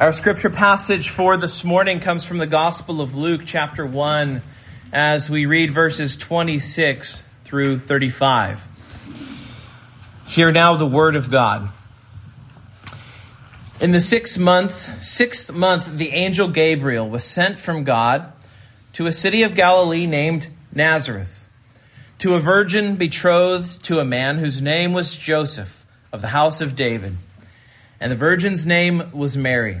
Our scripture passage for this morning comes from the Gospel of Luke, chapter 1, as we read verses 26 through 35. Hear now the word of God. In the sixth month, sixth month, the angel Gabriel was sent from God to a city of Galilee named Nazareth, to a virgin betrothed to a man whose name was Joseph of the house of David and the virgin's name was Mary.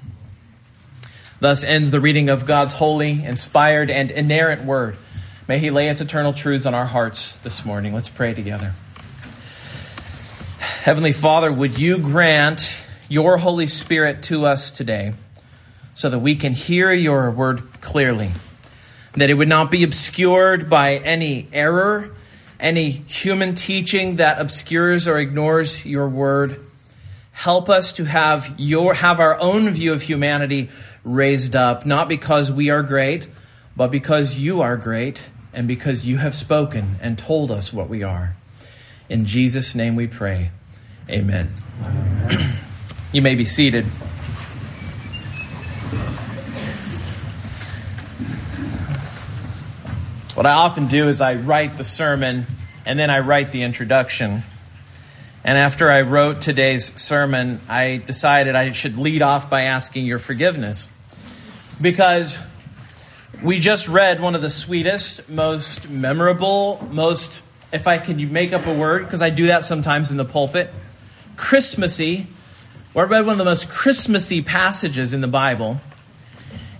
Thus ends the reading of God's holy, inspired, and inerrant word. May He lay its eternal truths on our hearts this morning. Let's pray together. Heavenly Father, would you grant your Holy Spirit to us today so that we can hear your word clearly, that it would not be obscured by any error, any human teaching that obscures or ignores your word Help us to have your have our own view of humanity raised up, not because we are great, but because you are great and because you have spoken and told us what we are. In Jesus' name we pray. Amen. Amen. you may be seated. What I often do is I write the sermon and then I write the introduction. And after I wrote today's sermon, I decided I should lead off by asking your forgiveness. Because we just read one of the sweetest, most memorable, most, if I can make up a word, because I do that sometimes in the pulpit, Christmassy, or read one of the most Christmassy passages in the Bible.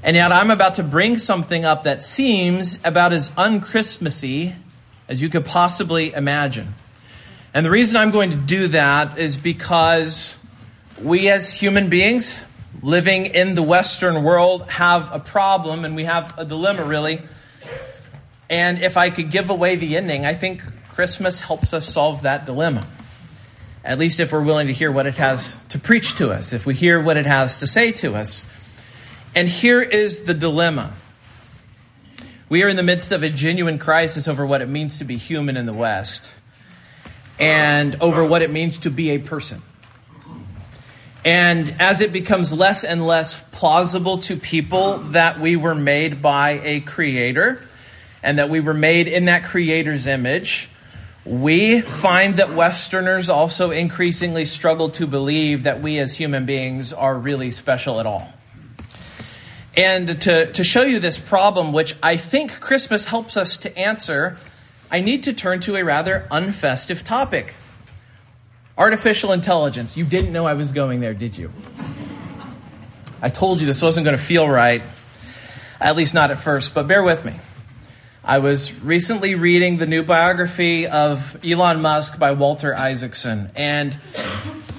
And yet I'm about to bring something up that seems about as unchristmassy as you could possibly imagine. And the reason I'm going to do that is because we as human beings living in the Western world have a problem and we have a dilemma, really. And if I could give away the ending, I think Christmas helps us solve that dilemma. At least if we're willing to hear what it has to preach to us, if we hear what it has to say to us. And here is the dilemma. We are in the midst of a genuine crisis over what it means to be human in the West and over what it means to be a person. And as it becomes less and less plausible to people that we were made by a creator and that we were made in that creator's image, we find that Westerners also increasingly struggle to believe that we as human beings are really special at all. And to, to show you this problem, which I think Christmas helps us to answer, I need to turn to a rather unfestive topic artificial intelligence. You didn't know I was going there, did you? I told you this wasn't going to feel right, at least not at first, but bear with me. I was recently reading the new biography of Elon Musk by Walter Isaacson. And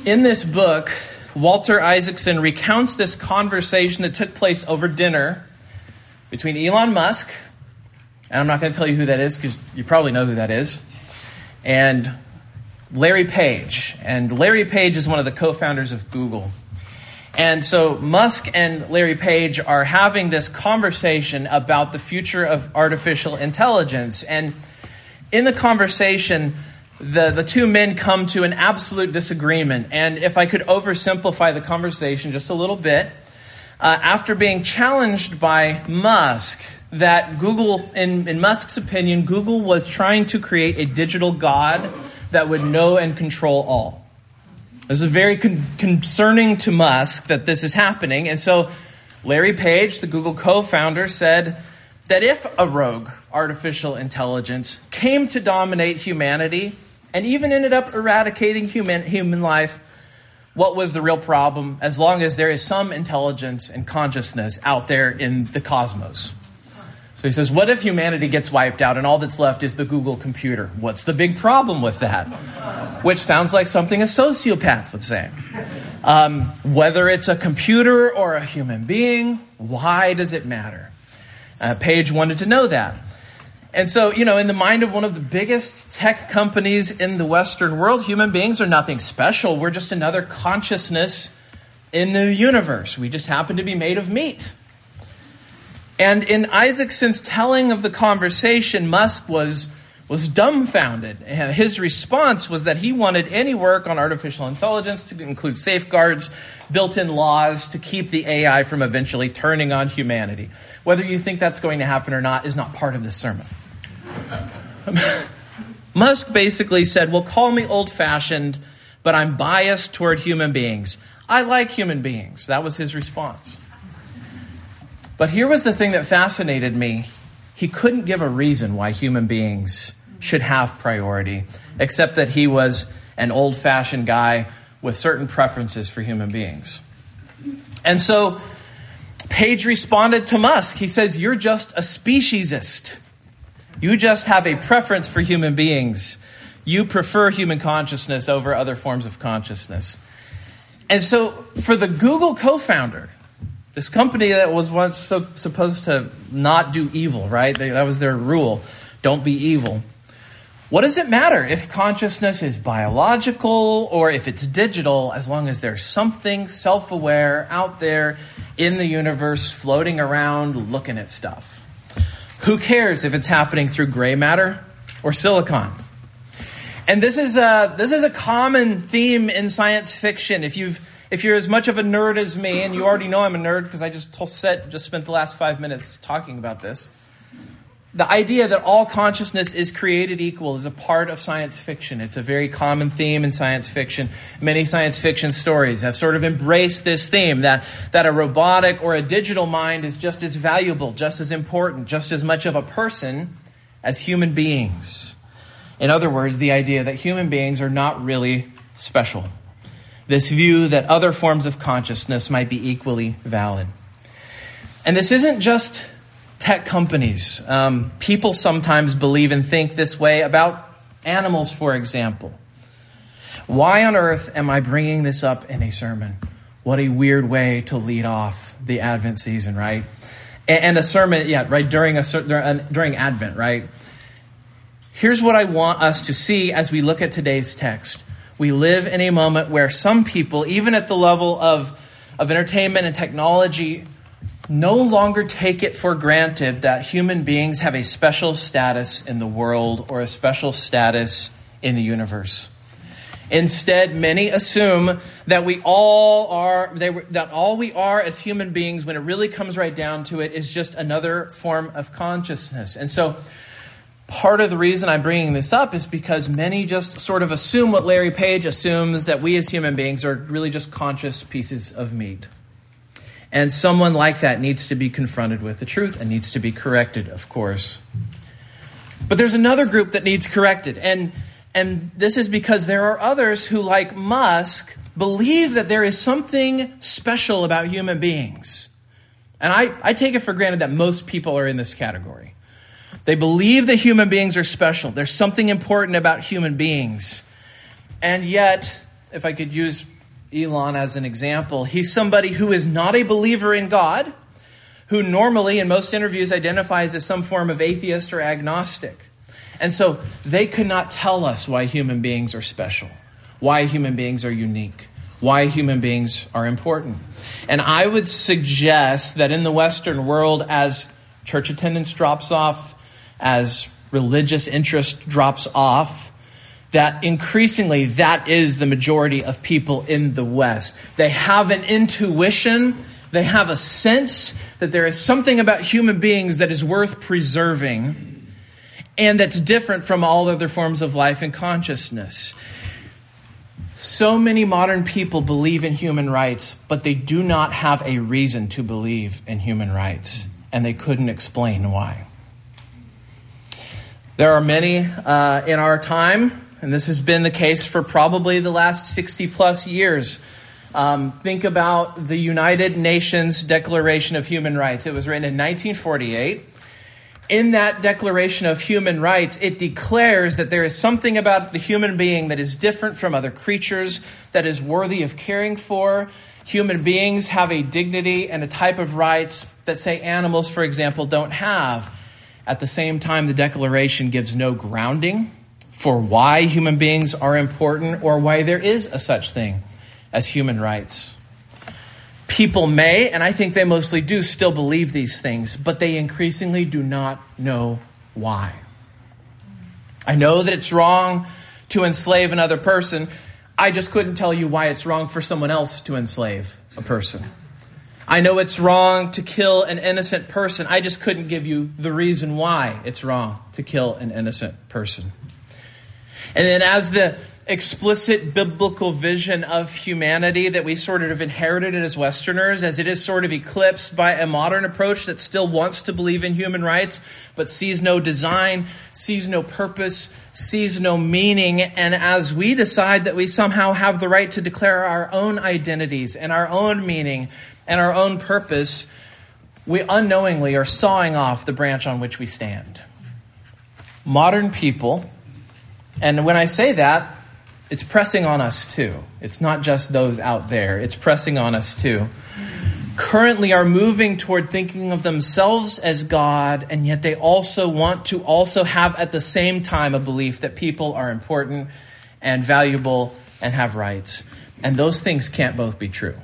in this book, Walter Isaacson recounts this conversation that took place over dinner between Elon Musk, and I'm not going to tell you who that is because you probably know who that is. And Larry Page. And Larry Page is one of the co founders of Google. And so Musk and Larry Page are having this conversation about the future of artificial intelligence. And in the conversation, the, the two men come to an absolute disagreement. And if I could oversimplify the conversation just a little bit, uh, after being challenged by Musk that Google, in, in Musk's opinion, Google was trying to create a digital God that would know and control all. This is very con- concerning to Musk that this is happening. And so Larry Page, the Google co founder, said that if a rogue artificial intelligence came to dominate humanity and even ended up eradicating human, human life, what was the real problem as long as there is some intelligence and consciousness out there in the cosmos? So he says, What if humanity gets wiped out and all that's left is the Google computer? What's the big problem with that? Which sounds like something a sociopath would say. Um, whether it's a computer or a human being, why does it matter? Uh, Page wanted to know that. And so, you know, in the mind of one of the biggest tech companies in the Western world, human beings are nothing special. We're just another consciousness in the universe. We just happen to be made of meat. And in Isaacson's telling of the conversation, Musk was, was dumbfounded. His response was that he wanted any work on artificial intelligence to include safeguards, built in laws to keep the AI from eventually turning on humanity. Whether you think that's going to happen or not is not part of this sermon. Musk basically said, Well, call me old fashioned, but I'm biased toward human beings. I like human beings. That was his response. But here was the thing that fascinated me he couldn't give a reason why human beings should have priority, except that he was an old fashioned guy with certain preferences for human beings. And so Page responded to Musk. He says, You're just a speciesist. You just have a preference for human beings. You prefer human consciousness over other forms of consciousness. And so, for the Google co founder, this company that was once so, supposed to not do evil, right? They, that was their rule. Don't be evil. What does it matter if consciousness is biological or if it's digital, as long as there's something self aware out there in the universe floating around looking at stuff? Who cares if it's happening through gray matter or silicon? And this is a, this is a common theme in science fiction. If you've if you're as much of a nerd as me, and you already know I'm a nerd because I just said, just spent the last five minutes talking about this, the idea that all consciousness is created equal is a part of science fiction. It's a very common theme in science fiction. Many science fiction stories have sort of embraced this theme that, that a robotic or a digital mind is just as valuable, just as important, just as much of a person as human beings. In other words, the idea that human beings are not really special this view that other forms of consciousness might be equally valid. And this isn't just tech companies. Um, people sometimes believe and think this way about animals, for example. Why on earth am I bringing this up in a sermon? What a weird way to lead off the Advent season, right? And a sermon, yeah, right, during, a, during Advent, right? Here's what I want us to see as we look at today's text we live in a moment where some people, even at the level of, of entertainment and technology, no longer take it for granted that human beings have a special status in the world or a special status in the universe. Instead, many assume that we all are they, that all we are as human beings, when it really comes right down to it, is just another form of consciousness. And so, Part of the reason I'm bringing this up is because many just sort of assume what Larry Page assumes that we as human beings are really just conscious pieces of meat. And someone like that needs to be confronted with the truth and needs to be corrected, of course. But there's another group that needs corrected. And, and this is because there are others who, like Musk, believe that there is something special about human beings. And I, I take it for granted that most people are in this category. They believe that human beings are special. There's something important about human beings. And yet, if I could use Elon as an example, he's somebody who is not a believer in God, who normally, in most interviews, identifies as some form of atheist or agnostic. And so they could not tell us why human beings are special, why human beings are unique, why human beings are important. And I would suggest that in the Western world, as church attendance drops off, as religious interest drops off, that increasingly that is the majority of people in the West. They have an intuition, they have a sense that there is something about human beings that is worth preserving and that's different from all other forms of life and consciousness. So many modern people believe in human rights, but they do not have a reason to believe in human rights, and they couldn't explain why. There are many uh, in our time, and this has been the case for probably the last 60 plus years. Um, think about the United Nations Declaration of Human Rights. It was written in 1948 in that Declaration of Human Rights, it declares that there is something about the human being that is different from other creatures, that is worthy of caring for. Human beings have a dignity and a type of rights that, say, animals, for example, don't have. At the same time, the Declaration gives no grounding for why human beings are important or why there is a such thing as human rights. People may, and I think they mostly do, still believe these things, but they increasingly do not know why. I know that it's wrong to enslave another person. I just couldn't tell you why it's wrong for someone else to enslave a person. I know it's wrong to kill an innocent person. I just couldn't give you the reason why it's wrong to kill an innocent person. And then, as the explicit biblical vision of humanity that we sort of inherited as Westerners, as it is sort of eclipsed by a modern approach that still wants to believe in human rights, but sees no design, sees no purpose, sees no meaning. And as we decide that we somehow have the right to declare our own identities and our own meaning and our own purpose, we unknowingly are sawing off the branch on which we stand. Modern people, and when I say that, it's pressing on us too. It's not just those out there, it's pressing on us too. Currently are moving toward thinking of themselves as God, and yet they also want to also have at the same time a belief that people are important and valuable and have rights. And those things can't both be true.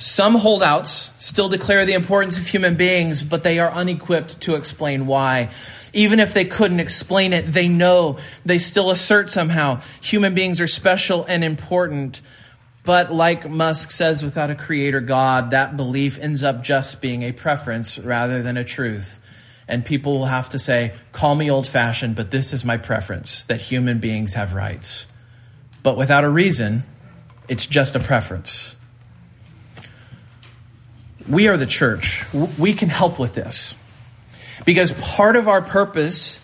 Some holdouts still declare the importance of human beings, but they are unequipped to explain why. Even if they couldn't explain it, they know, they still assert somehow human beings are special and important. But like Musk says, without a creator God, that belief ends up just being a preference rather than a truth. And people will have to say, call me old fashioned, but this is my preference that human beings have rights. But without a reason, it's just a preference. We are the church. We can help with this. Because part of our purpose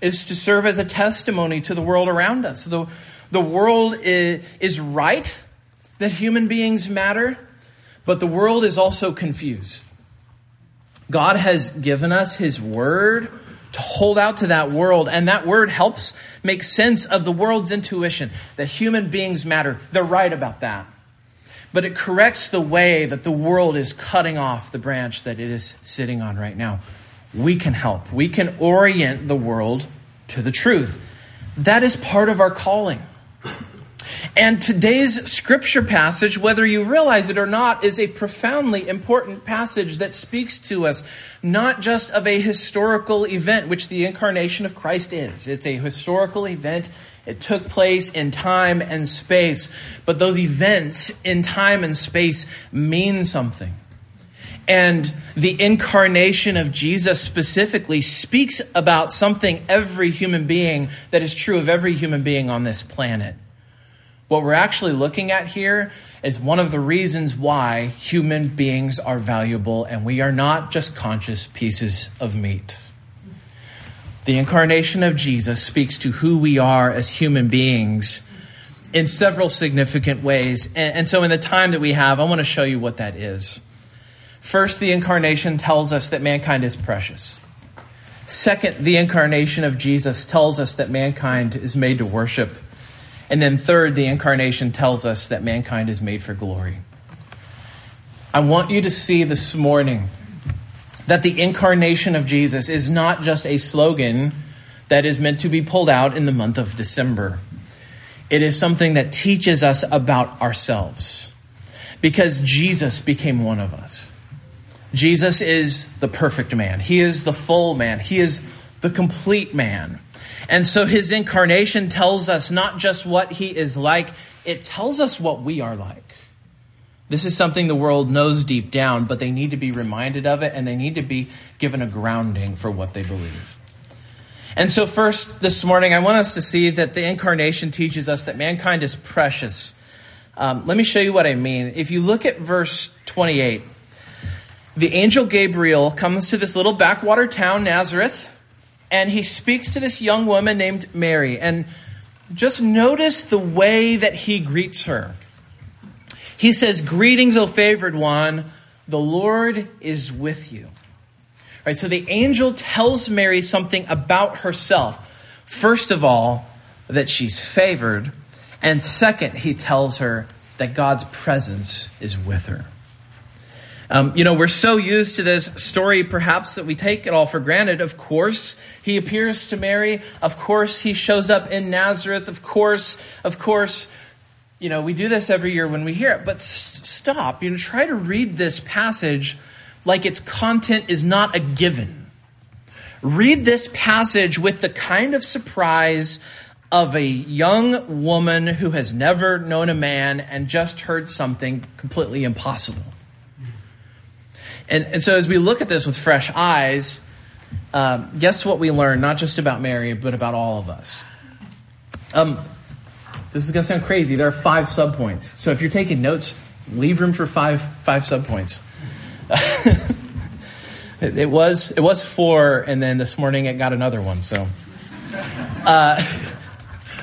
is to serve as a testimony to the world around us. The, the world is, is right that human beings matter, but the world is also confused. God has given us His Word to hold out to that world, and that Word helps make sense of the world's intuition that human beings matter. They're right about that. But it corrects the way that the world is cutting off the branch that it is sitting on right now we can help. We can orient the world to the truth. That is part of our calling. And today's scripture passage, whether you realize it or not, is a profoundly important passage that speaks to us not just of a historical event, which the incarnation of Christ is. It's a historical event. It took place in time and space. But those events in time and space mean something. And the incarnation of Jesus specifically speaks about something every human being that is true of every human being on this planet. What we're actually looking at here is one of the reasons why human beings are valuable and we are not just conscious pieces of meat. The incarnation of Jesus speaks to who we are as human beings in several significant ways. And, so, in the time that we have, I want to show you what that is. First, the incarnation tells us that mankind is precious. Second, the incarnation of Jesus tells us that mankind is made to worship. And then third, the incarnation tells us that mankind is made for glory. I want you to see this morning that the incarnation of Jesus is not just a slogan that is meant to be pulled out in the month of December. It is something that teaches us about ourselves because Jesus became one of us. Jesus is the perfect man. He is the full man. He is the complete man. And so his incarnation tells us not just what he is like, it tells us what we are like. This is something the world knows deep down, but they need to be reminded of it and they need to be given a grounding for what they believe. And so, first this morning, I want us to see that the incarnation teaches us that mankind is precious. Um, let me show you what I mean. If you look at verse 28, the angel Gabriel comes to this little backwater town, Nazareth, and he speaks to this young woman named Mary. And just notice the way that he greets her. He says, Greetings, O favored one, the Lord is with you. Right, so the angel tells Mary something about herself. First of all, that she's favored. And second, he tells her that God's presence is with her. Um, you know, we're so used to this story, perhaps, that we take it all for granted. Of course, he appears to Mary. Of course, he shows up in Nazareth. Of course, of course, you know, we do this every year when we hear it. But s- stop. You know, try to read this passage like its content is not a given. Read this passage with the kind of surprise of a young woman who has never known a man and just heard something completely impossible. And, and so, as we look at this with fresh eyes, um, guess what we learn, not just about Mary, but about all of us? Um, this is going to sound crazy. There are five subpoints. So, if you're taking notes, leave room for five, five subpoints. it, it, was, it was four, and then this morning it got another one. So, uh,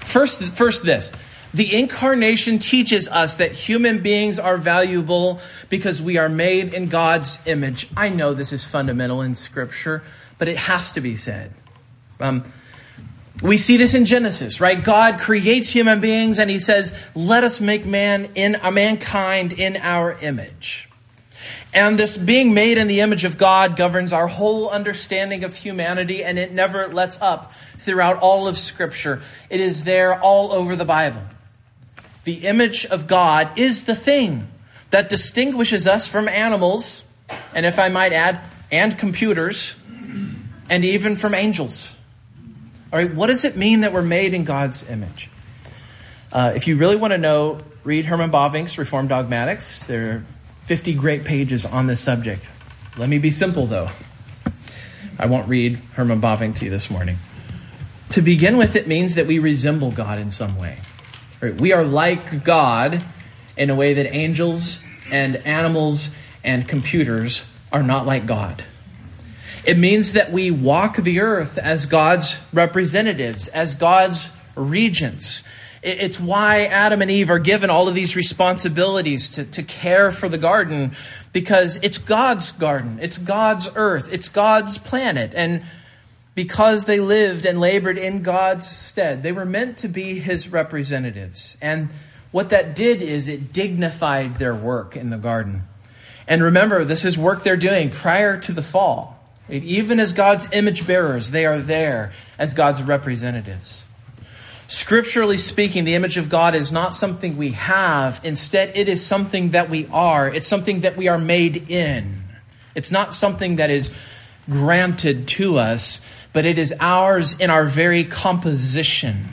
first, first, this the incarnation teaches us that human beings are valuable because we are made in God's image. I know this is fundamental in Scripture, but it has to be said. Um, we see this in Genesis, right? God creates human beings and he says, "Let us make man in a mankind in our image." And this being made in the image of God governs our whole understanding of humanity and it never lets up throughout all of scripture. It is there all over the Bible the image of God is the thing that distinguishes us from animals, and if I might add, and computers, and even from angels. All right, what does it mean that we're made in God's image? Uh, if you really want to know, read Herman Bavinck's Reformed Dogmatics. There are 50 great pages on this subject. Let me be simple, though. I won't read Herman Bavinck to you this morning. To begin with, it means that we resemble God in some way. We are like God in a way that angels and animals and computers are not like God. It means that we walk the earth as God's representatives, as God's regents. It's why Adam and Eve are given all of these responsibilities to, to care for the garden, because it's God's garden, it's God's earth, it's God's planet. And because they lived and labored in God's stead. They were meant to be his representatives. And what that did is it dignified their work in the garden. And remember, this is work they're doing prior to the fall. Even as God's image bearers, they are there as God's representatives. Scripturally speaking, the image of God is not something we have. Instead, it is something that we are. It's something that we are made in. It's not something that is granted to us, but it is ours in our very composition.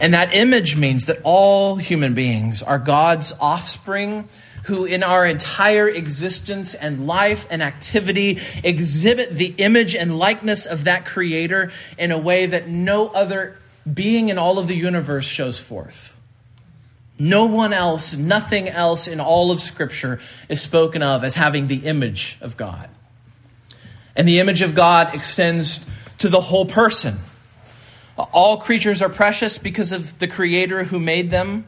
And that image means that all human beings are God's offspring who, in our entire existence and life and activity, exhibit the image and likeness of that Creator in a way that no other being in all of the universe shows forth. No one else, nothing else in all of Scripture is spoken of as having the image of God. And the image of God extends to the whole person. All creatures are precious because of the Creator who made them,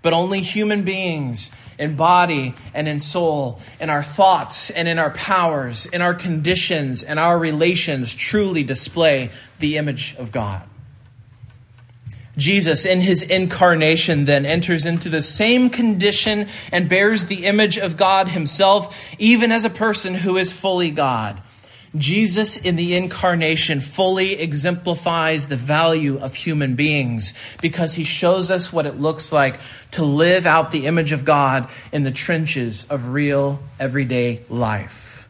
but only human beings in body and in soul, in our thoughts and in our powers, in our conditions and our relations truly display the image of God. Jesus, in his incarnation, then enters into the same condition and bears the image of God himself, even as a person who is fully God. Jesus in the incarnation fully exemplifies the value of human beings because he shows us what it looks like to live out the image of God in the trenches of real everyday life.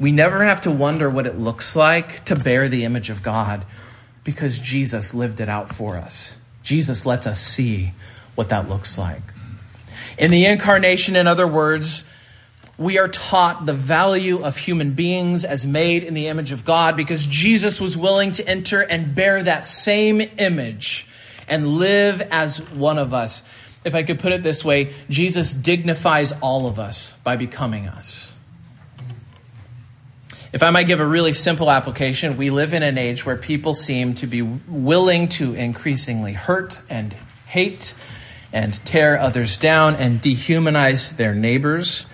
We never have to wonder what it looks like to bear the image of God because Jesus lived it out for us. Jesus lets us see what that looks like. In the incarnation, in other words, we are taught the value of human beings as made in the image of God because Jesus was willing to enter and bear that same image and live as one of us. If I could put it this way, Jesus dignifies all of us by becoming us. If I might give a really simple application, we live in an age where people seem to be willing to increasingly hurt and hate and tear others down and dehumanize their neighbors.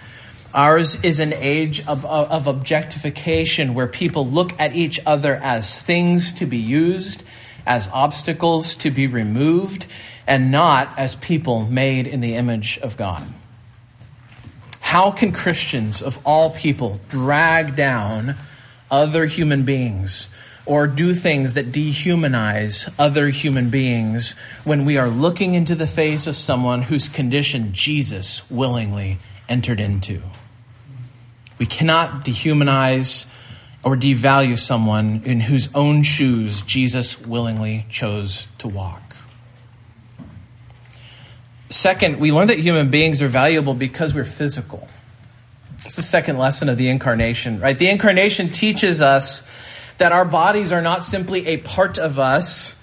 Ours is an age of, of, objectification where people look at each other as things to be used, as obstacles to be removed, and not as people made in the image of God. How can Christians of all people drag down other human beings or do things that dehumanize other human beings when we are looking into the face of someone whose condition Jesus willingly entered into? We cannot dehumanize or devalue someone in whose own shoes Jesus willingly chose to walk. Second, we learn that human beings are valuable because we're physical. It's the second lesson of the incarnation, right? The incarnation teaches us that our bodies are not simply a part of us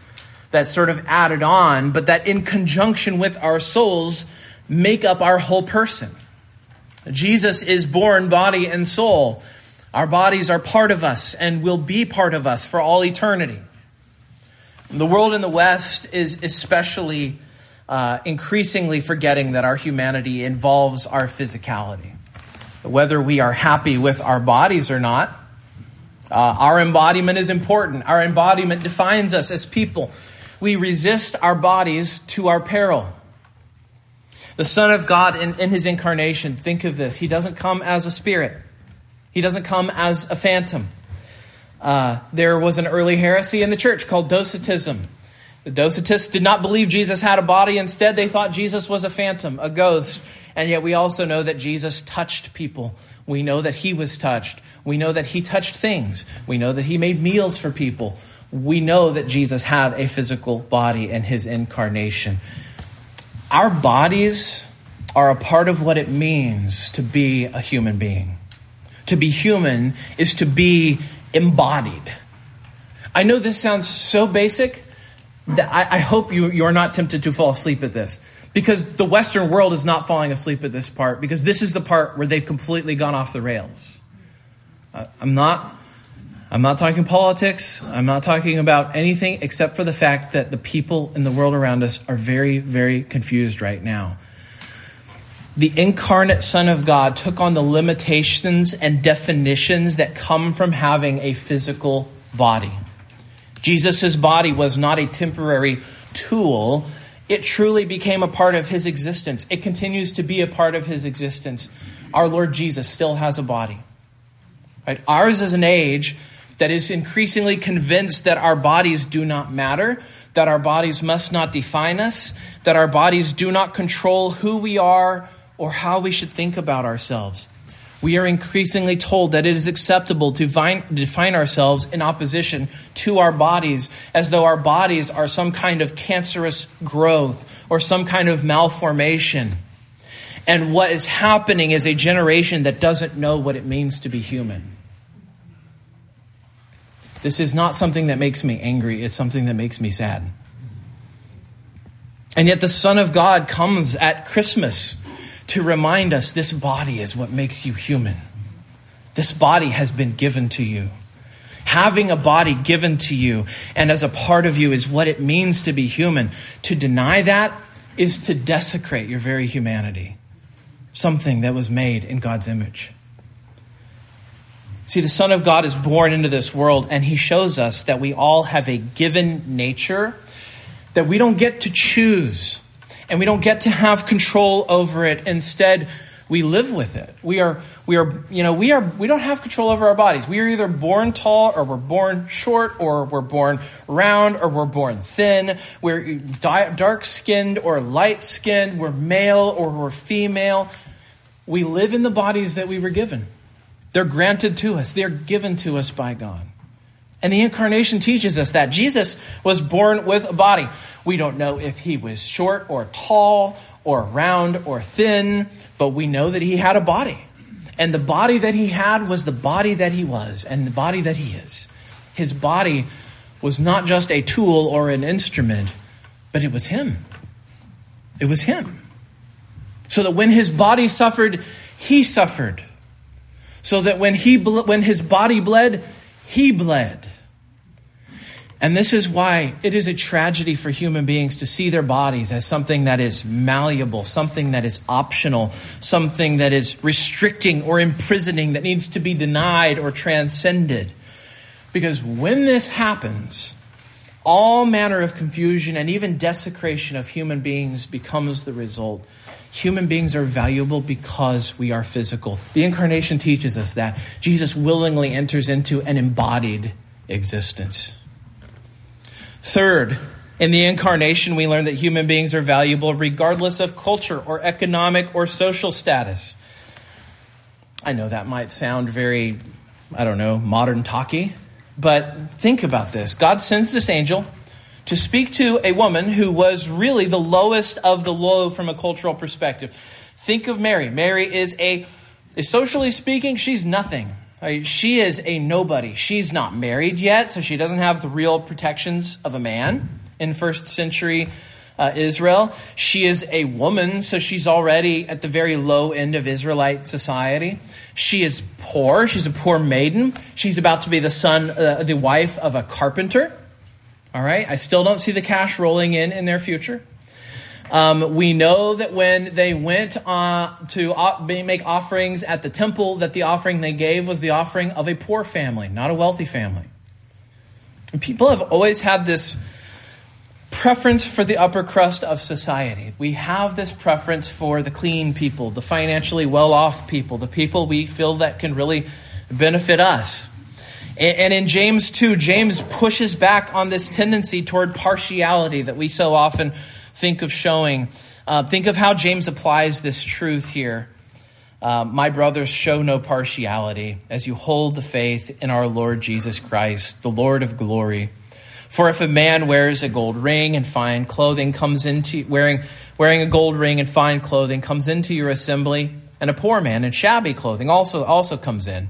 that's sort of added on, but that in conjunction with our souls make up our whole person. Jesus is born body and soul. Our bodies are part of us and will be part of us for all eternity. The world in the West is especially uh, increasingly forgetting that our humanity involves our physicality. Whether we are happy with our bodies or not, uh, our embodiment is important. Our embodiment defines us as people. We resist our bodies to our peril. The Son of God in, in his incarnation, think of this. He doesn't come as a spirit, he doesn't come as a phantom. Uh, there was an early heresy in the church called Docetism. The Docetists did not believe Jesus had a body. Instead, they thought Jesus was a phantom, a ghost. And yet, we also know that Jesus touched people. We know that he was touched. We know that he touched things. We know that he made meals for people. We know that Jesus had a physical body in his incarnation. Our bodies are a part of what it means to be a human being. To be human is to be embodied. I know this sounds so basic that I, I hope you, you're not tempted to fall asleep at this. Because the Western world is not falling asleep at this part, because this is the part where they've completely gone off the rails. Uh, I'm not I'm not talking politics. I'm not talking about anything except for the fact that the people in the world around us are very, very confused right now. The incarnate Son of God took on the limitations and definitions that come from having a physical body. Jesus' body was not a temporary tool, it truly became a part of his existence. It continues to be a part of his existence. Our Lord Jesus still has a body. Right? Ours is an age that is increasingly convinced that our bodies do not matter, that our bodies must not define us, that our bodies do not control who we are or how we should think about ourselves. We are increasingly told that it is acceptable to define ourselves in opposition to our bodies as though our bodies are some kind of cancerous growth or some kind of malformation. And what is happening is a generation that doesn't know what it means to be human. This is not something that makes me angry, it's something that makes me sad. And yet, the Son of God comes at Christmas to remind us this body is what makes you human. This body has been given to you. Having a body given to you and as a part of you is what it means to be human. To deny that is to desecrate your very humanity, something that was made in God's image. See, the Son of God is born into this world, and he shows us that we all have a given nature that we don't get to choose, and we don't get to have control over it. Instead, we live with it. We are, we are, you know, we are, we don't have control over our bodies. We are either born tall, or we're born short, or we're born round, or we're born thin. We're dark skinned or light skinned. We're male or we're female. We live in the bodies that we were given. They're granted to us, they're given to us by God. And the incarnation teaches us that Jesus was born with a body. We don't know if he was short or tall or round or thin, but we know that he had a body. And the body that he had was the body that he was and the body that he is. His body was not just a tool or an instrument, but it was him. It was him. So that when his body suffered, he suffered. So that when, he, when his body bled, he bled. And this is why it is a tragedy for human beings to see their bodies as something that is malleable, something that is optional, something that is restricting or imprisoning, that needs to be denied or transcended. Because when this happens, all manner of confusion and even desecration of human beings becomes the result. Human beings are valuable because we are physical. The incarnation teaches us that. Jesus willingly enters into an embodied existence. Third, in the incarnation, we learn that human beings are valuable regardless of culture or economic or social status. I know that might sound very, I don't know, modern talky, but think about this. God sends this angel to speak to a woman who was really the lowest of the low from a cultural perspective. Think of Mary. Mary is a, socially speaking, she's nothing. She is a nobody. She's not married yet, so she doesn't have the real protections of a man in first century uh, Israel. She is a woman, so she's already at the very low end of Israelite society. She is poor. She's a poor maiden. She's about to be the son, uh, the wife of a carpenter. All right. I still don't see the cash rolling in in their future. Um, we know that when they went uh, to make offerings at the temple, that the offering they gave was the offering of a poor family, not a wealthy family. And people have always had this preference for the upper crust of society. We have this preference for the clean people, the financially well off people, the people we feel that can really benefit us. And in James 2, James pushes back on this tendency toward partiality that we so often think of showing. Uh, think of how James applies this truth here. Uh, my brothers, show no partiality as you hold the faith in our Lord Jesus Christ, the Lord of glory. For if a man wears a gold ring and fine clothing comes into wearing wearing a gold ring and fine clothing comes into your assembly, and a poor man in shabby clothing also also comes in.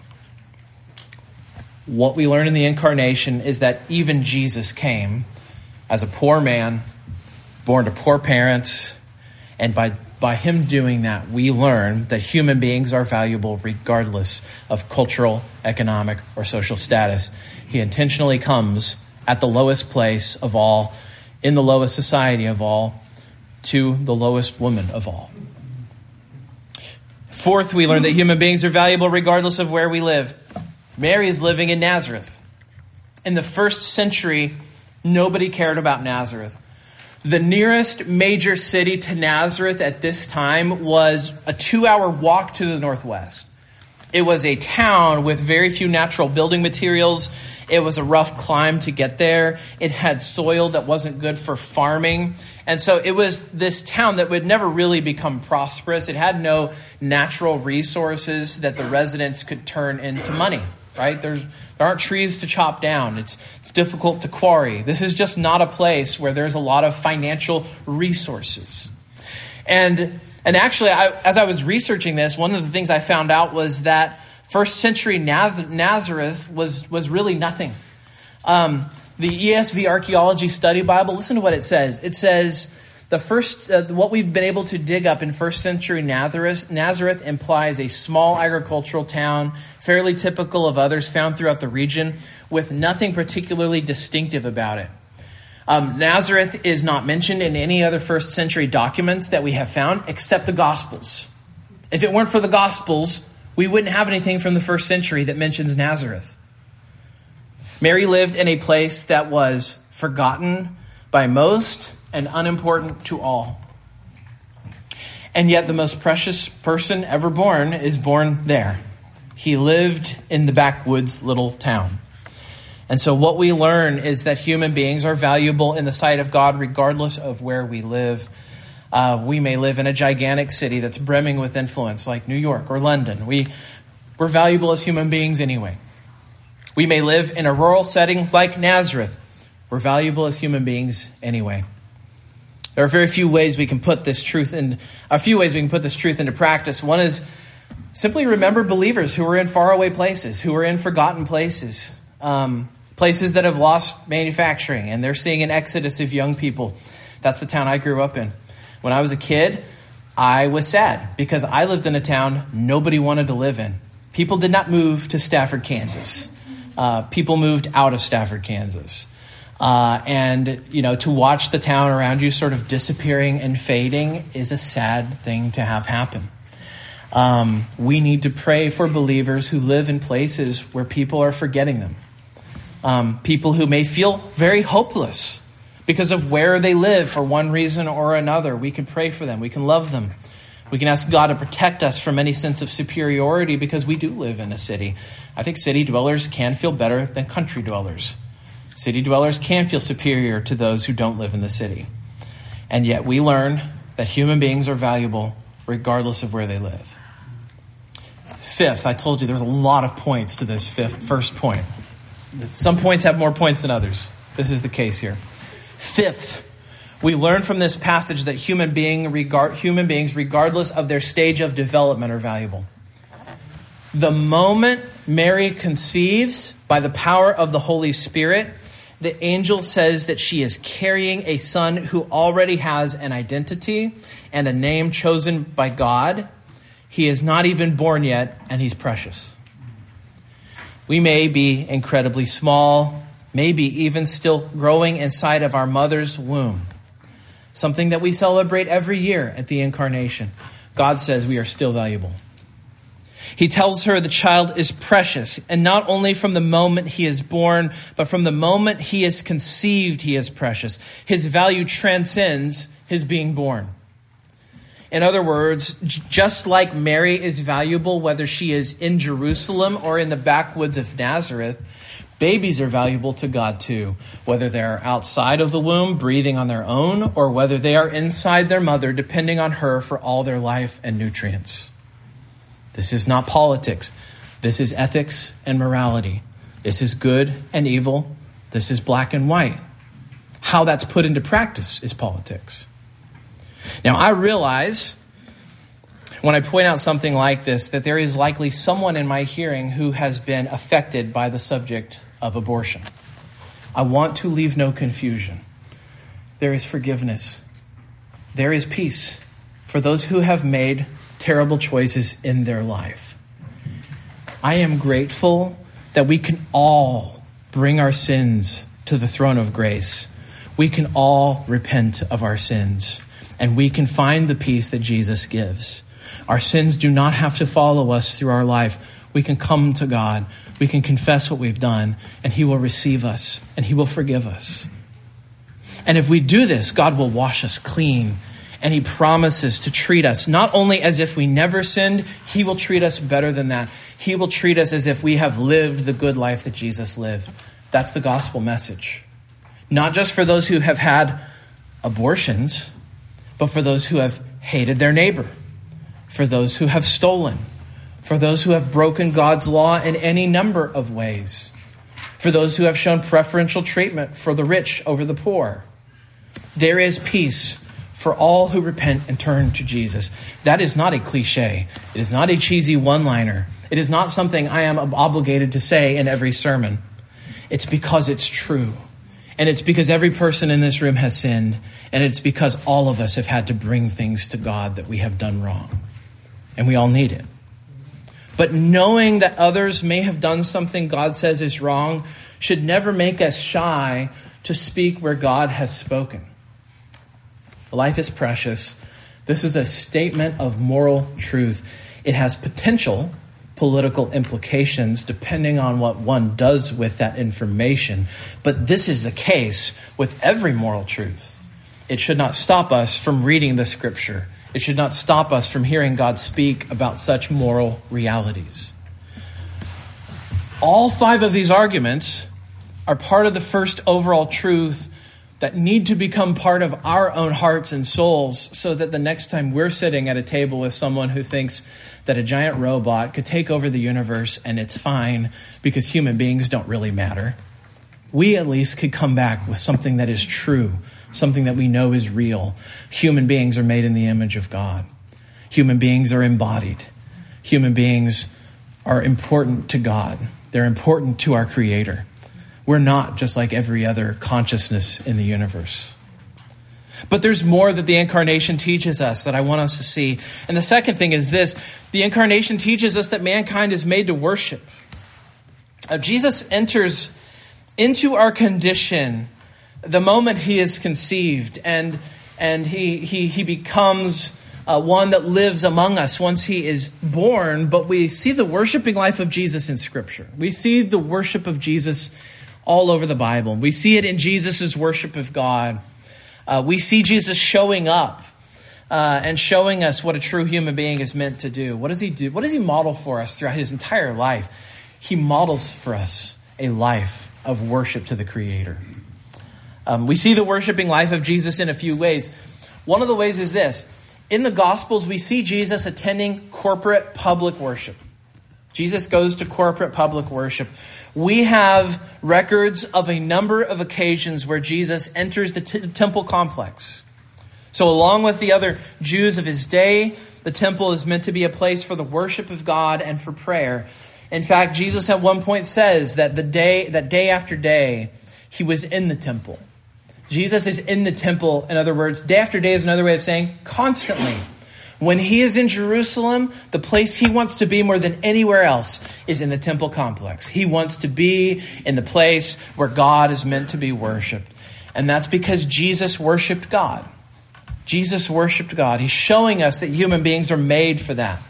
What we learn in the incarnation is that even Jesus came as a poor man born to poor parents, and by, by him doing that, we learn that human beings are valuable regardless of cultural, economic, or social status. He intentionally comes at the lowest place of all, in the lowest society of all, to the lowest woman of all. Fourth, we learn that human beings are valuable regardless of where we live. Mary is living in Nazareth. In the first century, nobody cared about Nazareth. The nearest major city to Nazareth at this time was a two hour walk to the northwest. It was a town with very few natural building materials. It was a rough climb to get there. It had soil that wasn't good for farming. And so it was this town that would never really become prosperous. It had no natural resources that the residents could turn into money, right? There's there aren't trees to chop down. It's, it's difficult to quarry. This is just not a place where there's a lot of financial resources. And, and actually, I, as I was researching this, one of the things I found out was that first century Nazareth was, was really nothing. Um, the ESV Archaeology Study Bible, listen to what it says. It says, the first, uh, what we've been able to dig up in first century Nazareth, Nazareth implies a small agricultural town, fairly typical of others found throughout the region, with nothing particularly distinctive about it. Um, Nazareth is not mentioned in any other first century documents that we have found except the Gospels. If it weren't for the Gospels, we wouldn't have anything from the first century that mentions Nazareth. Mary lived in a place that was forgotten by most and unimportant to all. And yet, the most precious person ever born is born there. He lived in the backwoods little town. And so, what we learn is that human beings are valuable in the sight of God regardless of where we live. Uh, we may live in a gigantic city that's brimming with influence, like New York or London. We, we're valuable as human beings anyway. We may live in a rural setting like Nazareth. We're valuable as human beings anyway. There are very few ways we can put this truth in a few ways we can put this truth into practice. One is simply remember believers who are in faraway places, who are in forgotten places, um, places that have lost manufacturing, and they're seeing an exodus of young people. That's the town I grew up in. When I was a kid, I was sad because I lived in a town nobody wanted to live in. People did not move to Stafford, Kansas. Uh, people moved out of Stafford, Kansas. Uh, and, you know, to watch the town around you sort of disappearing and fading is a sad thing to have happen. Um, we need to pray for believers who live in places where people are forgetting them. Um, people who may feel very hopeless because of where they live for one reason or another. We can pray for them, we can love them. We can ask God to protect us from any sense of superiority because we do live in a city. I think city dwellers can feel better than country dwellers. City dwellers can feel superior to those who don't live in the city. And yet we learn that human beings are valuable regardless of where they live. Fifth, I told you there's a lot of points to this fifth, first point. Some points have more points than others. This is the case here. Fifth, we learn from this passage that human, being regard, human beings, regardless of their stage of development, are valuable. The moment Mary conceives by the power of the Holy Spirit, the angel says that she is carrying a son who already has an identity and a name chosen by God. He is not even born yet, and he's precious. We may be incredibly small, maybe even still growing inside of our mother's womb. Something that we celebrate every year at the incarnation. God says we are still valuable. He tells her the child is precious, and not only from the moment he is born, but from the moment he is conceived, he is precious. His value transcends his being born. In other words, just like Mary is valuable, whether she is in Jerusalem or in the backwoods of Nazareth, Babies are valuable to God too, whether they're outside of the womb, breathing on their own, or whether they are inside their mother, depending on her for all their life and nutrients. This is not politics. This is ethics and morality. This is good and evil. This is black and white. How that's put into practice is politics. Now, I realize when I point out something like this that there is likely someone in my hearing who has been affected by the subject of abortion. I want to leave no confusion. There is forgiveness, there is peace for those who have made terrible choices in their life. I am grateful that we can all bring our sins to the throne of grace. We can all repent of our sins, and we can find the peace that Jesus gives. Our sins do not have to follow us through our life. We can come to God we can confess what we've done, and He will receive us and He will forgive us. And if we do this, God will wash us clean. And He promises to treat us not only as if we never sinned, He will treat us better than that. He will treat us as if we have lived the good life that Jesus lived. That's the gospel message. Not just for those who have had abortions, but for those who have hated their neighbor, for those who have stolen, for those who have broken God's law in any number of ways, for those who have shown preferential treatment for the rich over the poor. There is peace for all who repent and turn to Jesus. That is not a cliche. It is not a cheesy one liner. It is not something I am obligated to say in every sermon. It's because it's true. And it's because every person in this room has sinned. And it's because all of us have had to bring things to God that we have done wrong. And we all need it. But knowing that others may have done something God says is wrong should never make us shy to speak where God has spoken. Life is precious. This is a statement of moral truth. It has potential political implications depending on what one does with that information. But this is the case with every moral truth. It should not stop us from reading the scripture it should not stop us from hearing God speak about such moral realities. All five of these arguments are part of the first overall truth that need to become part of our own hearts and souls so that the next time we're sitting at a table with someone who thinks that a giant robot could take over the universe and it's fine because human beings don't really matter, we at least could come back with something that is true, something that we know is real. Human beings are made in the image of God, human beings are embodied, human beings are important to God, they're important to our Creator. We're not just like every other consciousness in the universe. But there's more that the incarnation teaches us that I want us to see. And the second thing is this the incarnation teaches us that mankind is made to worship. Uh, Jesus enters into our condition the moment he is conceived, and, and he, he, he becomes uh, one that lives among us once he is born. But we see the worshiping life of Jesus in Scripture. We see the worship of Jesus all over the Bible. We see it in Jesus' worship of God. Uh, we see Jesus showing up uh, and showing us what a true human being is meant to do. What does he do? What does he model for us throughout his entire life? He models for us a life of worship to the Creator. Um, we see the worshiping life of Jesus in a few ways. One of the ways is this in the Gospels, we see Jesus attending corporate public worship. Jesus goes to corporate public worship. We have records of a number of occasions where Jesus enters the t- temple complex. So, along with the other Jews of his day, the temple is meant to be a place for the worship of God and for prayer. In fact, Jesus at one point says that the day that day after day he was in the temple. Jesus is in the temple, in other words, day after day is another way of saying constantly. When he is in Jerusalem, the place he wants to be more than anywhere else is in the temple complex. He wants to be in the place where God is meant to be worshiped. And that's because Jesus worshiped God. Jesus worshiped God. He's showing us that human beings are made for that.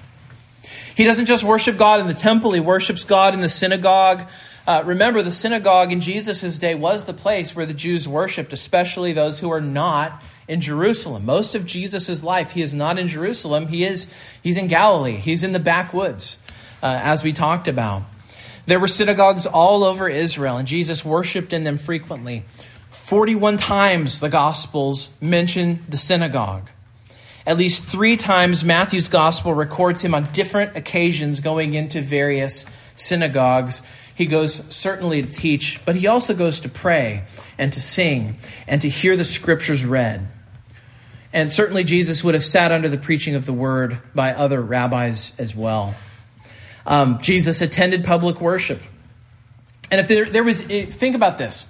He doesn't just worship God in the temple, he worships God in the synagogue. Uh, remember, the synagogue in Jesus' day was the place where the Jews worshiped, especially those who are not in Jerusalem. Most of Jesus' life, he is not in Jerusalem. He is, he's in Galilee. He's in the backwoods, uh, as we talked about. There were synagogues all over Israel, and Jesus worshiped in them frequently. 41 times the Gospels mention the synagogue. At least three times Matthew's Gospel records him on different occasions going into various synagogues. He goes certainly to teach, but he also goes to pray and to sing and to hear the scriptures read. And certainly Jesus would have sat under the preaching of the word by other rabbis as well. Um, Jesus attended public worship. And if there, there was, eh, think about this.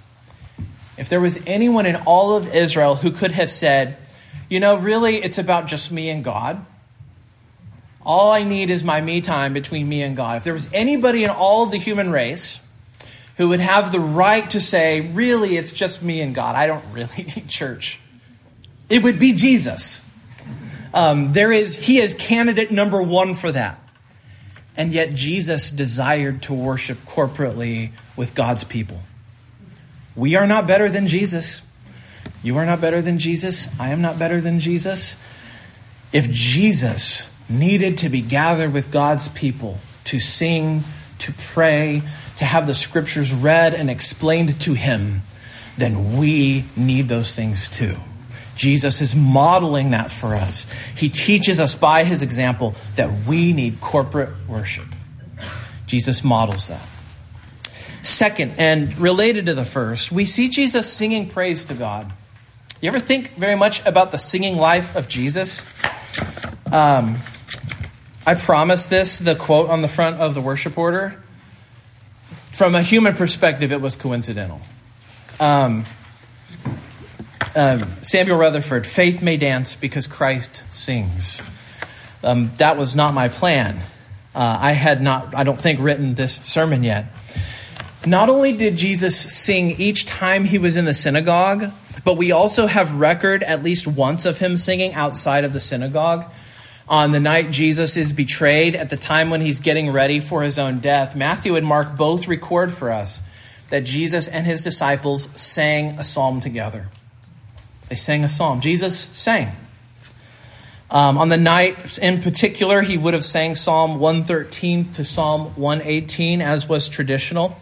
If there was anyone in all of Israel who could have said, you know, really, it's about just me and God. All I need is my me time between me and God. If there was anybody in all of the human race who would have the right to say, really, it's just me and God, I don't really need church it would be Jesus. Um, there is, he is candidate number one for that. And yet, Jesus desired to worship corporately with God's people. We are not better than Jesus. You are not better than Jesus. I am not better than Jesus. If Jesus needed to be gathered with God's people to sing, to pray, to have the scriptures read and explained to him, then we need those things too. Jesus is modeling that for us. He teaches us by his example that we need corporate worship. Jesus models that. Second, and related to the first, we see Jesus singing praise to God. You ever think very much about the singing life of Jesus? Um, I promise this, the quote on the front of the worship order. From a human perspective, it was coincidental. Um, um, Samuel Rutherford, faith may dance because Christ sings. Um, that was not my plan. Uh, I had not, I don't think, written this sermon yet. Not only did Jesus sing each time he was in the synagogue, but we also have record at least once of him singing outside of the synagogue. On the night Jesus is betrayed, at the time when he's getting ready for his own death, Matthew and Mark both record for us that Jesus and his disciples sang a psalm together. They sang a psalm. Jesus sang. Um, on the night in particular, he would have sang Psalm 113 to Psalm 118, as was traditional.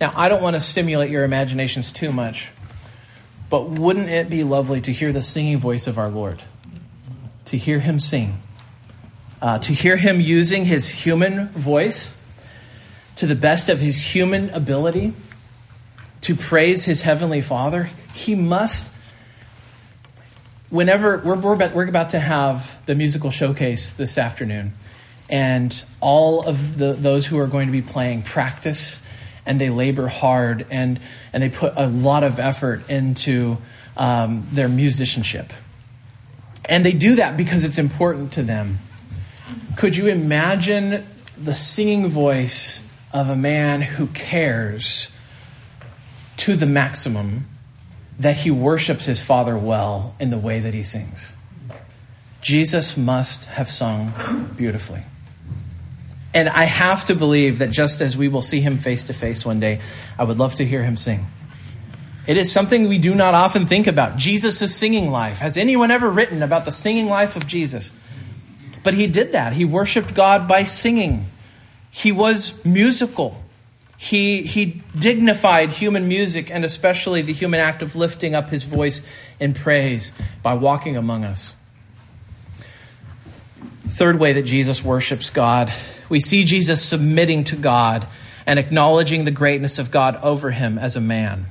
Now, I don't want to stimulate your imaginations too much, but wouldn't it be lovely to hear the singing voice of our Lord? To hear him sing, uh, to hear him using his human voice to the best of his human ability to praise his heavenly Father. He must whenever we're, we're, about, to have the musical showcase this afternoon, and all of the, those who are going to be playing practice and they labor hard and, and they put a lot of effort into um, their musicianship. And they do that because it's important to them. Could you imagine the singing voice of a man who cares to the maximum that he worships his Father well in the way that he sings. Jesus must have sung beautifully. And I have to believe that just as we will see him face to face one day, I would love to hear him sing. It is something we do not often think about. Jesus' singing life. Has anyone ever written about the singing life of Jesus? But he did that. He worshiped God by singing. He was musical. He, he dignified human music and especially the human act of lifting up his voice in praise by walking among us. Third way that Jesus worships God, we see Jesus submitting to God and acknowledging the greatness of God over him as a man.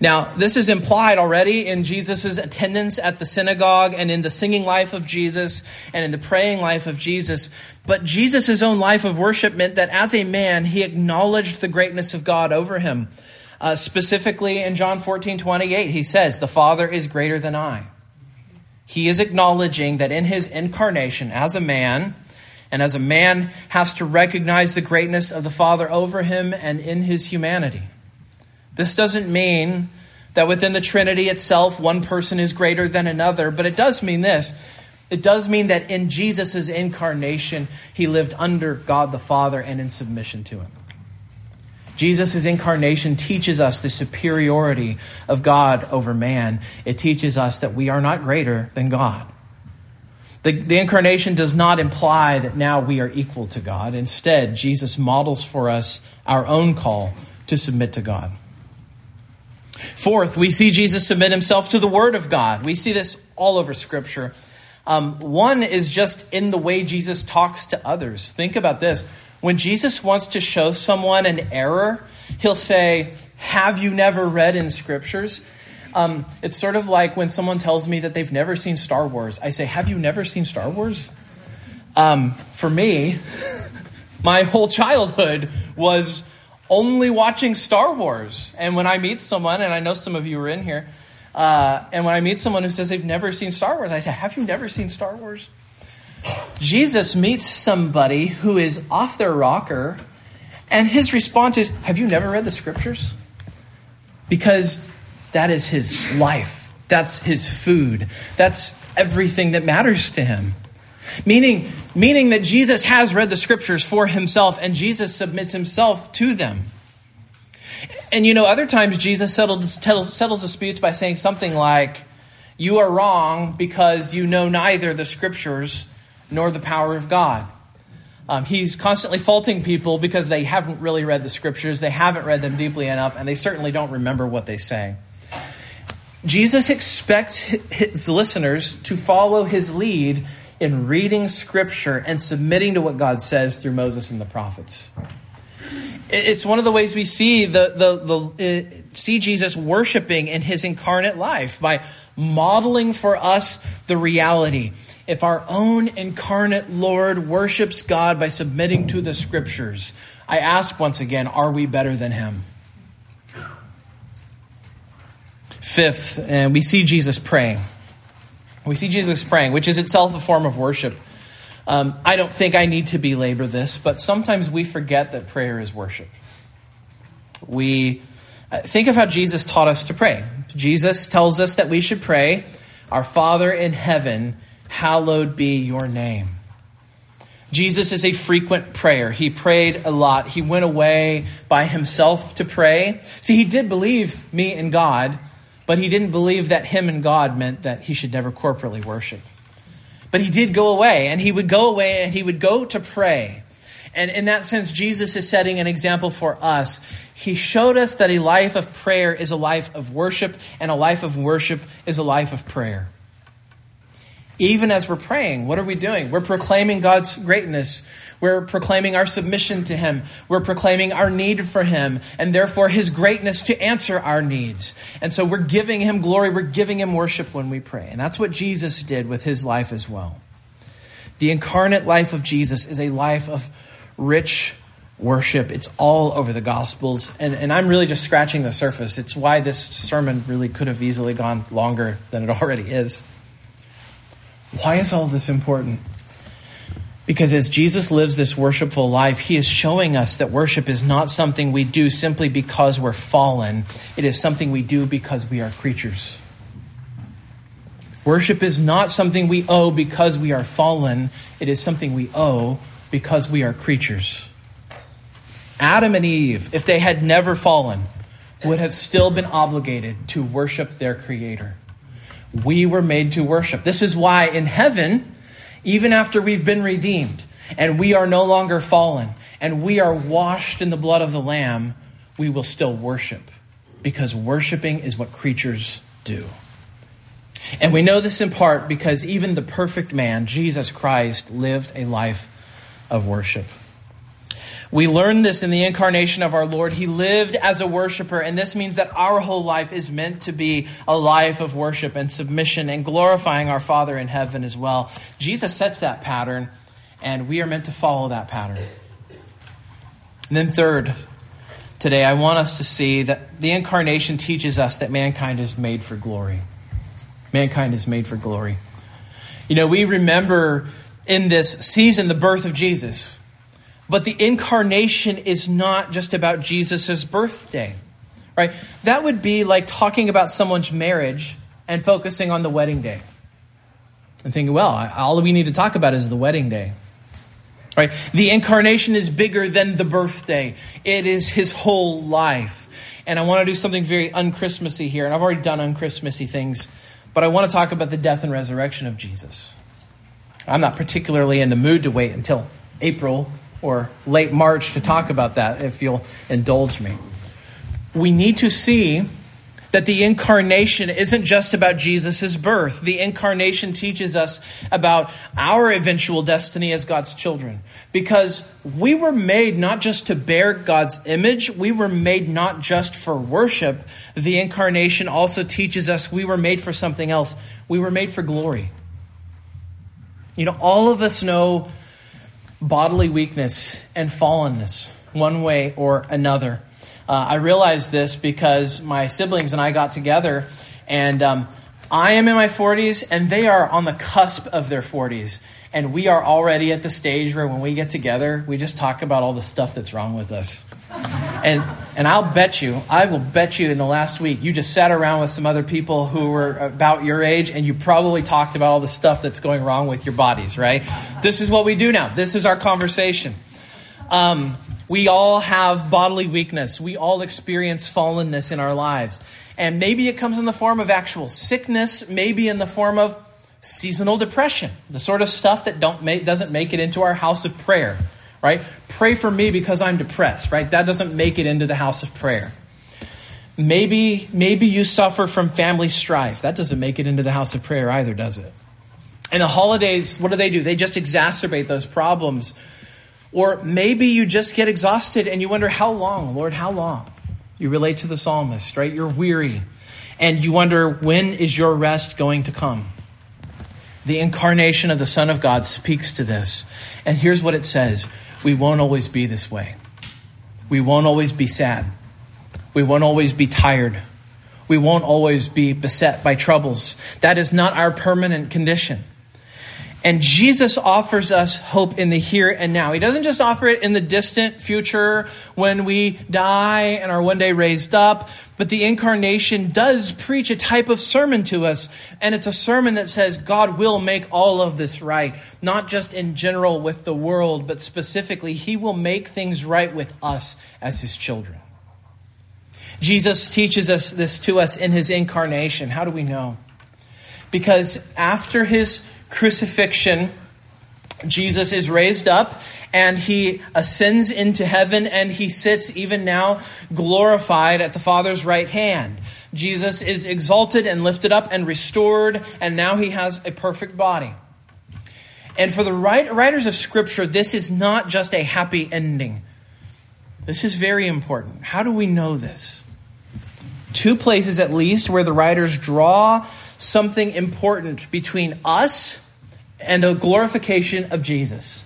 Now, this is implied already in Jesus' attendance at the synagogue and in the singing life of Jesus and in the praying life of Jesus. But Jesus' own life of worship meant that as a man, he acknowledged the greatness of God over him. Uh, specifically in John 14 28, he says, The Father is greater than I. He is acknowledging that in his incarnation as a man, and as a man has to recognize the greatness of the Father over him and in his humanity. This doesn't mean that within the Trinity itself, one person is greater than another, but it does mean this. It does mean that in Jesus' incarnation, he lived under God the Father and in submission to him. Jesus' incarnation teaches us the superiority of God over man. It teaches us that we are not greater than God. The, the incarnation does not imply that now we are equal to God. Instead, Jesus models for us our own call to submit to God. Fourth, we see Jesus submit himself to the Word of God. We see this all over Scripture. Um, one is just in the way Jesus talks to others. Think about this. When Jesus wants to show someone an error, he'll say, Have you never read in Scriptures? Um, it's sort of like when someone tells me that they've never seen Star Wars. I say, Have you never seen Star Wars? Um, for me, my whole childhood was only watching Star Wars. And when I meet someone, and I know some of you are in here, uh, and when I meet someone who says they've never seen Star Wars, I say, Have you never seen Star Wars? Jesus meets somebody who is off their rocker, and his response is, Have you never read the scriptures? Because that is his life, that's his food, that's everything that matters to him. Meaning, meaning that Jesus has read the scriptures for himself and Jesus submits himself to them. And you know, other times Jesus settles, settles disputes by saying something like, You are wrong because you know neither the scriptures nor the power of God. Um, he's constantly faulting people because they haven't really read the scriptures, they haven't read them deeply enough, and they certainly don't remember what they say. Jesus expects his listeners to follow his lead in reading Scripture and submitting to what God says through Moses and the prophets. It's one of the ways we see the, the, the uh, see Jesus worshiping in his incarnate life by modeling for us the reality. If our own incarnate Lord worships God by submitting to the Scriptures, I ask once again, are we better than him? Fifth, and we see Jesus praying. We see Jesus praying, which is itself a form of worship. Um, I don't think I need to belabor this, but sometimes we forget that prayer is worship. We uh, think of how Jesus taught us to pray. Jesus tells us that we should pray, Our Father in heaven, hallowed be your name. Jesus is a frequent prayer. He prayed a lot. He went away by himself to pray. See, he did believe me in God, but he didn't believe that him and God meant that he should never corporately worship. But he did go away, and he would go away and he would go to pray. And in that sense, Jesus is setting an example for us. He showed us that a life of prayer is a life of worship, and a life of worship is a life of prayer. Even as we're praying, what are we doing? We're proclaiming God's greatness. We're proclaiming our submission to Him. We're proclaiming our need for Him, and therefore His greatness to answer our needs. And so we're giving Him glory, we're giving Him worship when we pray. And that's what Jesus did with His life as well. The incarnate life of Jesus is a life of rich worship. It's all over the Gospels. And, and I'm really just scratching the surface. It's why this sermon really could have easily gone longer than it already is. Why is all this important? Because as Jesus lives this worshipful life, he is showing us that worship is not something we do simply because we're fallen, it is something we do because we are creatures. Worship is not something we owe because we are fallen, it is something we owe because we are creatures. Adam and Eve, if they had never fallen, would have still been obligated to worship their Creator. We were made to worship. This is why in heaven, even after we've been redeemed and we are no longer fallen and we are washed in the blood of the Lamb, we will still worship because worshiping is what creatures do. And we know this in part because even the perfect man, Jesus Christ, lived a life of worship. We learn this in the incarnation of our Lord. He lived as a worshiper, and this means that our whole life is meant to be a life of worship and submission and glorifying our Father in heaven as well. Jesus sets that pattern, and we are meant to follow that pattern. And then, third, today, I want us to see that the incarnation teaches us that mankind is made for glory. Mankind is made for glory. You know, we remember in this season the birth of Jesus. But the incarnation is not just about Jesus' birthday, right? That would be like talking about someone's marriage and focusing on the wedding day. And thinking, well, all we need to talk about is the wedding day. Right? The incarnation is bigger than the birthday. It is his whole life. And I want to do something very unchristmassy here, and I've already done unchristmassy things, but I want to talk about the death and resurrection of Jesus. I'm not particularly in the mood to wait until April or late March to talk about that, if you'll indulge me. We need to see that the incarnation isn't just about Jesus' birth. The incarnation teaches us about our eventual destiny as God's children. Because we were made not just to bear God's image, we were made not just for worship. The incarnation also teaches us we were made for something else. We were made for glory. You know, all of us know bodily weakness and fallenness one way or another. Uh, I realize this because my siblings and I got together, and um, I am in my 40s, and they are on the cusp of their 40s. And we are already at the stage where when we get together, we just talk about all the stuff that's wrong with us. And, and I'll bet you, I will bet you in the last week, you just sat around with some other people who were about your age and you probably talked about all the stuff that's going wrong with your bodies, right? This is what we do now. This is our conversation. Um, we all have bodily weakness. We all experience fallenness in our lives. And maybe it comes in the form of actual sickness, maybe in the form of seasonal depression, the sort of stuff that don't make, doesn't make it into our house of prayer right? Pray for me because I'm depressed, right? That doesn't make it into the house of prayer. Maybe, maybe you suffer from family strife. That doesn't make it into the house of prayer either, does it? And the holidays, what do they do? They just exacerbate those problems. Or maybe you just get exhausted and you wonder, how long, Lord, how long? You relate to the psalmist, right? You're weary. And you wonder, when is your rest going to come? The incarnation of the Son of God speaks to this. And here's what it says we won't always be this way. We won't always be sad. We won't always be tired. We won't always be beset by troubles. That is not our permanent condition. And Jesus offers us hope in the here and now. He doesn't just offer it in the distant future when we die and are one day raised up, but the incarnation does preach a type of sermon to us. And it's a sermon that says God will make all of this right. Not just in general with the world, but specifically, He will make things right with us as His children. Jesus teaches us this to us in His incarnation. How do we know? Because after His crucifixion, Jesus is raised up and he ascends into heaven and he sits even now glorified at the Father's right hand. Jesus is exalted and lifted up and restored, and now he has a perfect body. And for the writers of Scripture, this is not just a happy ending. This is very important. How do we know this? Two places, at least, where the writers draw something important between us and the glorification of Jesus.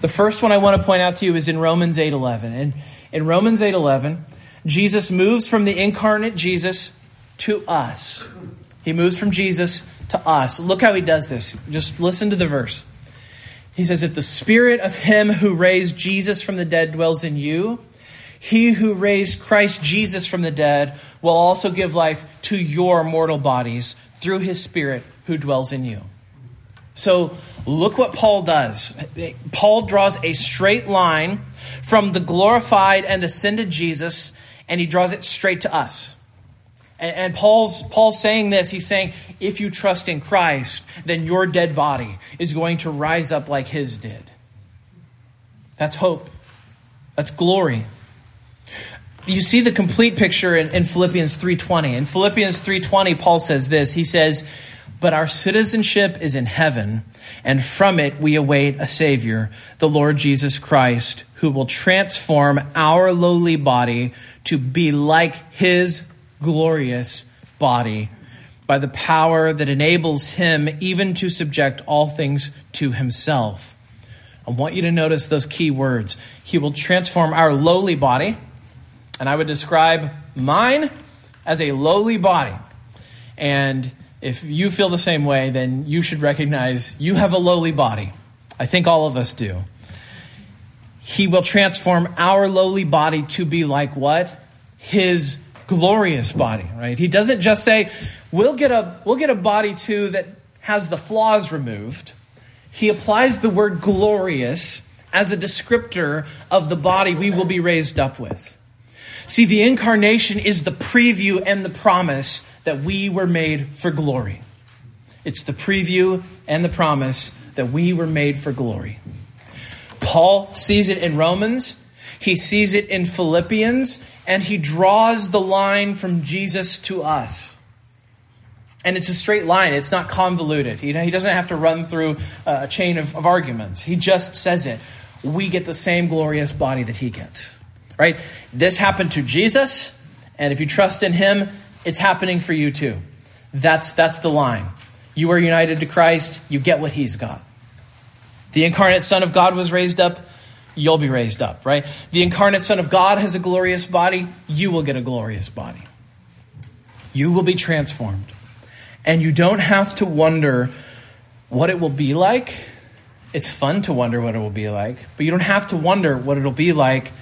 The first one I want to point out to you is in Romans 8:11. And in Romans 8:11, Jesus moves from the incarnate Jesus to us. He moves from Jesus to us. Look how he does this. Just listen to the verse. He says, If the spirit of him who raised Jesus from the dead dwells in you, he who raised Christ Jesus from the dead will also give life to your mortal bodies through his spirit who dwells in you. So look what Paul does. Paul draws a straight line from the glorified and ascended Jesus, and he draws it straight to us. And, and, Paul's, Paul's saying this. He's saying, if you trust in Christ, then your dead body is going to rise up like his did. That's hope. That's glory. You see the complete picture in, in Philippians 3.20. In Philippians 3.20, Paul says this. He says, but our citizenship is in heaven, and from it we await a Savior, the Lord Jesus Christ, who will transform our lowly body to be like his glorious body by the power that enables him even to subject all things to himself. I want you to notice those key words. He will transform our lowly body, and I would describe mine as a lowly body. And if you feel the same way, then you should recognize you have a lowly body. I think all of us do. He will transform our lowly body to be like what? His glorious body, right? He doesn't just say, we'll get a, we'll get a body too that has the flaws removed. He applies the word glorious as a descriptor of the body we will be raised up with. See, the incarnation is the preview and the promise that we were made for glory. It's the preview and the promise that we were made for glory. Paul sees it in Romans, he sees it in Philippians, and he draws the line from Jesus to us. And it's a straight line, it's not convoluted. He, doesn't have to run through uh, a chain of, of arguments. He just says it. We get the same glorious body that he gets. Right? This happened to Jesus, and if you trust in him, it's happening for you too. That's, that's the line. You are united to Christ, you get what he's got. The incarnate Son of God was raised up, you'll be raised up, right? The incarnate Son of God has a glorious body, you will get a glorious body. You will be transformed. And you don't have to wonder what it will be like. It's fun to wonder what it will be like, but you don't have to wonder what it'll be like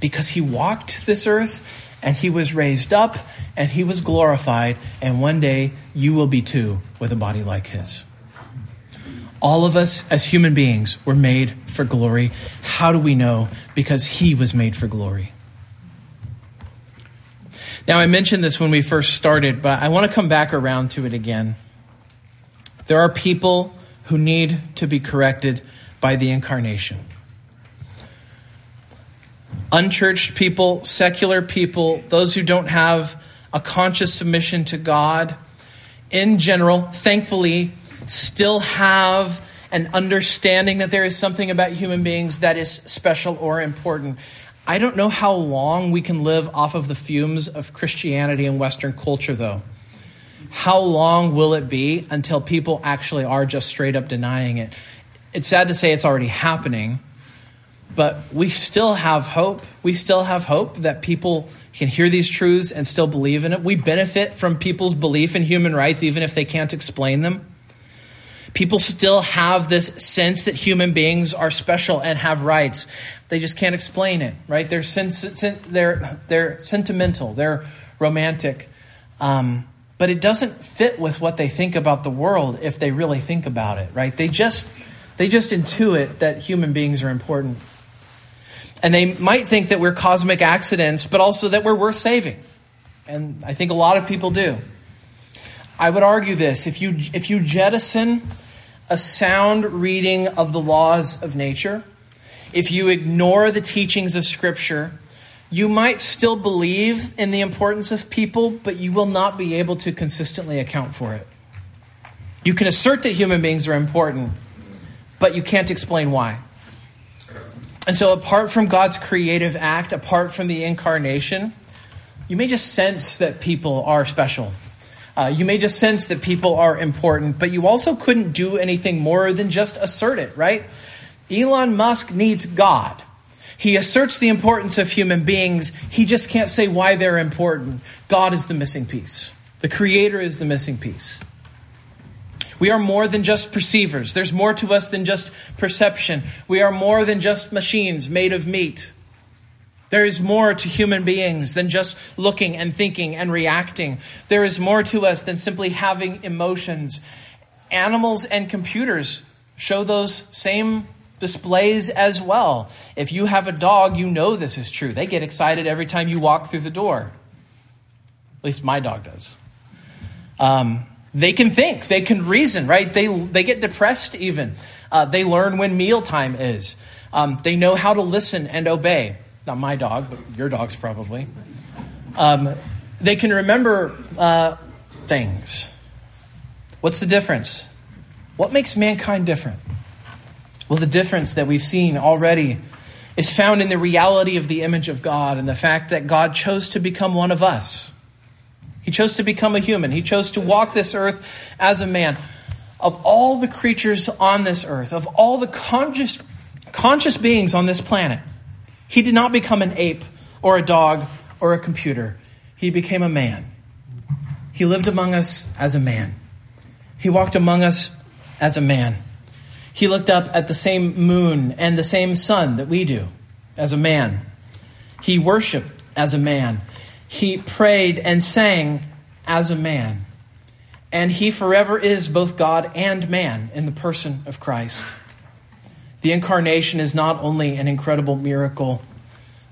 because he walked this earth and he was raised up and he was glorified, and one day you will be too with a body like his. All of us as human beings were made for glory. How do we know? Because he was made for glory. Now, I mentioned this when we first started, but I want to come back around to it again. There are people who need to be corrected by the incarnation unchurched people, secular people, those who don't have a conscious submission to God, in general, thankfully, still have an understanding that there is something about human beings that is special or important. I don't know how long we can live off of the fumes of Christianity and Western culture, though. How long will it be until people actually are just straight up denying it? It's sad to say it's already happening but we still have hope. We still have hope that people can hear these truths and still believe in it. We benefit from people's belief in human rights, even if they can't explain them. People still have this sense that human beings are special and have rights. They just can't explain it, right? They're, they're, they're sentimental, they're romantic. Um, but it doesn't fit with what they think about the world if they really think about it, right? They just, they just intuit that human beings are important. And they might think that we're cosmic accidents, but also that we're worth saving. And I think a lot of people do. I would argue this if you, if you jettison a sound reading of the laws of nature, if you ignore the teachings of Scripture, you might still believe in the importance of people, but you will not be able to consistently account for it. You can assert that human beings are important, but you can't explain why. And so, apart from God's creative act, apart from the incarnation, you may just sense that people are special. Uh, you may just sense that people are important, but you also couldn't do anything more than just assert it, right? Elon Musk needs God. He asserts the importance of human beings. He just can't say why they're important. God is the missing piece, the Creator is the missing piece. We are more than just perceivers. There's more to us than just perception. We are more than just machines made of meat. There is more to human beings than just looking and thinking and reacting. There is more to us than simply having emotions. Animals and computers show those same displays as well. If you have a dog, you know this is true. They get excited every time you walk through the door. At least my dog does. Um, they can think, they can reason, right? They, they get depressed even. Uh, they learn when mealtime is. Um, they know how to listen and obey. Not my dog, but your dog's probably. Um, they can remember uh, things. What's the difference? What makes mankind different? Well, the difference that we've seen already is found in the reality of the image of God and the fact that God chose to become one of us. He chose to become a human. He chose to walk this earth as a man. Of all the creatures on this earth, of all the conscious, conscious beings on this planet, he did not become an ape or a dog or a computer. He became a man. He lived among us as a man. He walked among us as a man. He looked up at the same moon and the same sun that we do as a man. He worshiped as a man he prayed and sang as a man. And he forever is both God and man in the person of Christ. The incarnation is not only an incredible miracle,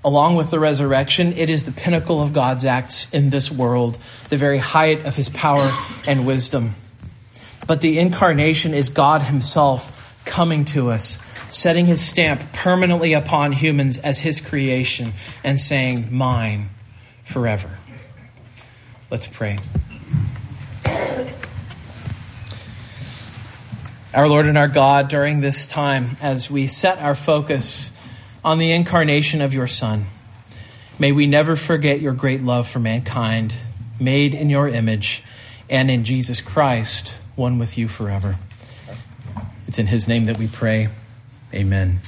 along with the resurrection, it is the pinnacle of God's acts in this world, the very height of his power and wisdom. But the incarnation is God himself coming to us, setting his stamp permanently upon humans as his creation, and saying, Mine forever. Let's pray. Our Lord and our God, during this time, as we set our focus on the incarnation of your Son, may we never forget your great love for mankind, made in your image, and in Jesus Christ, one with you forever. It's in his name that we pray. Amen.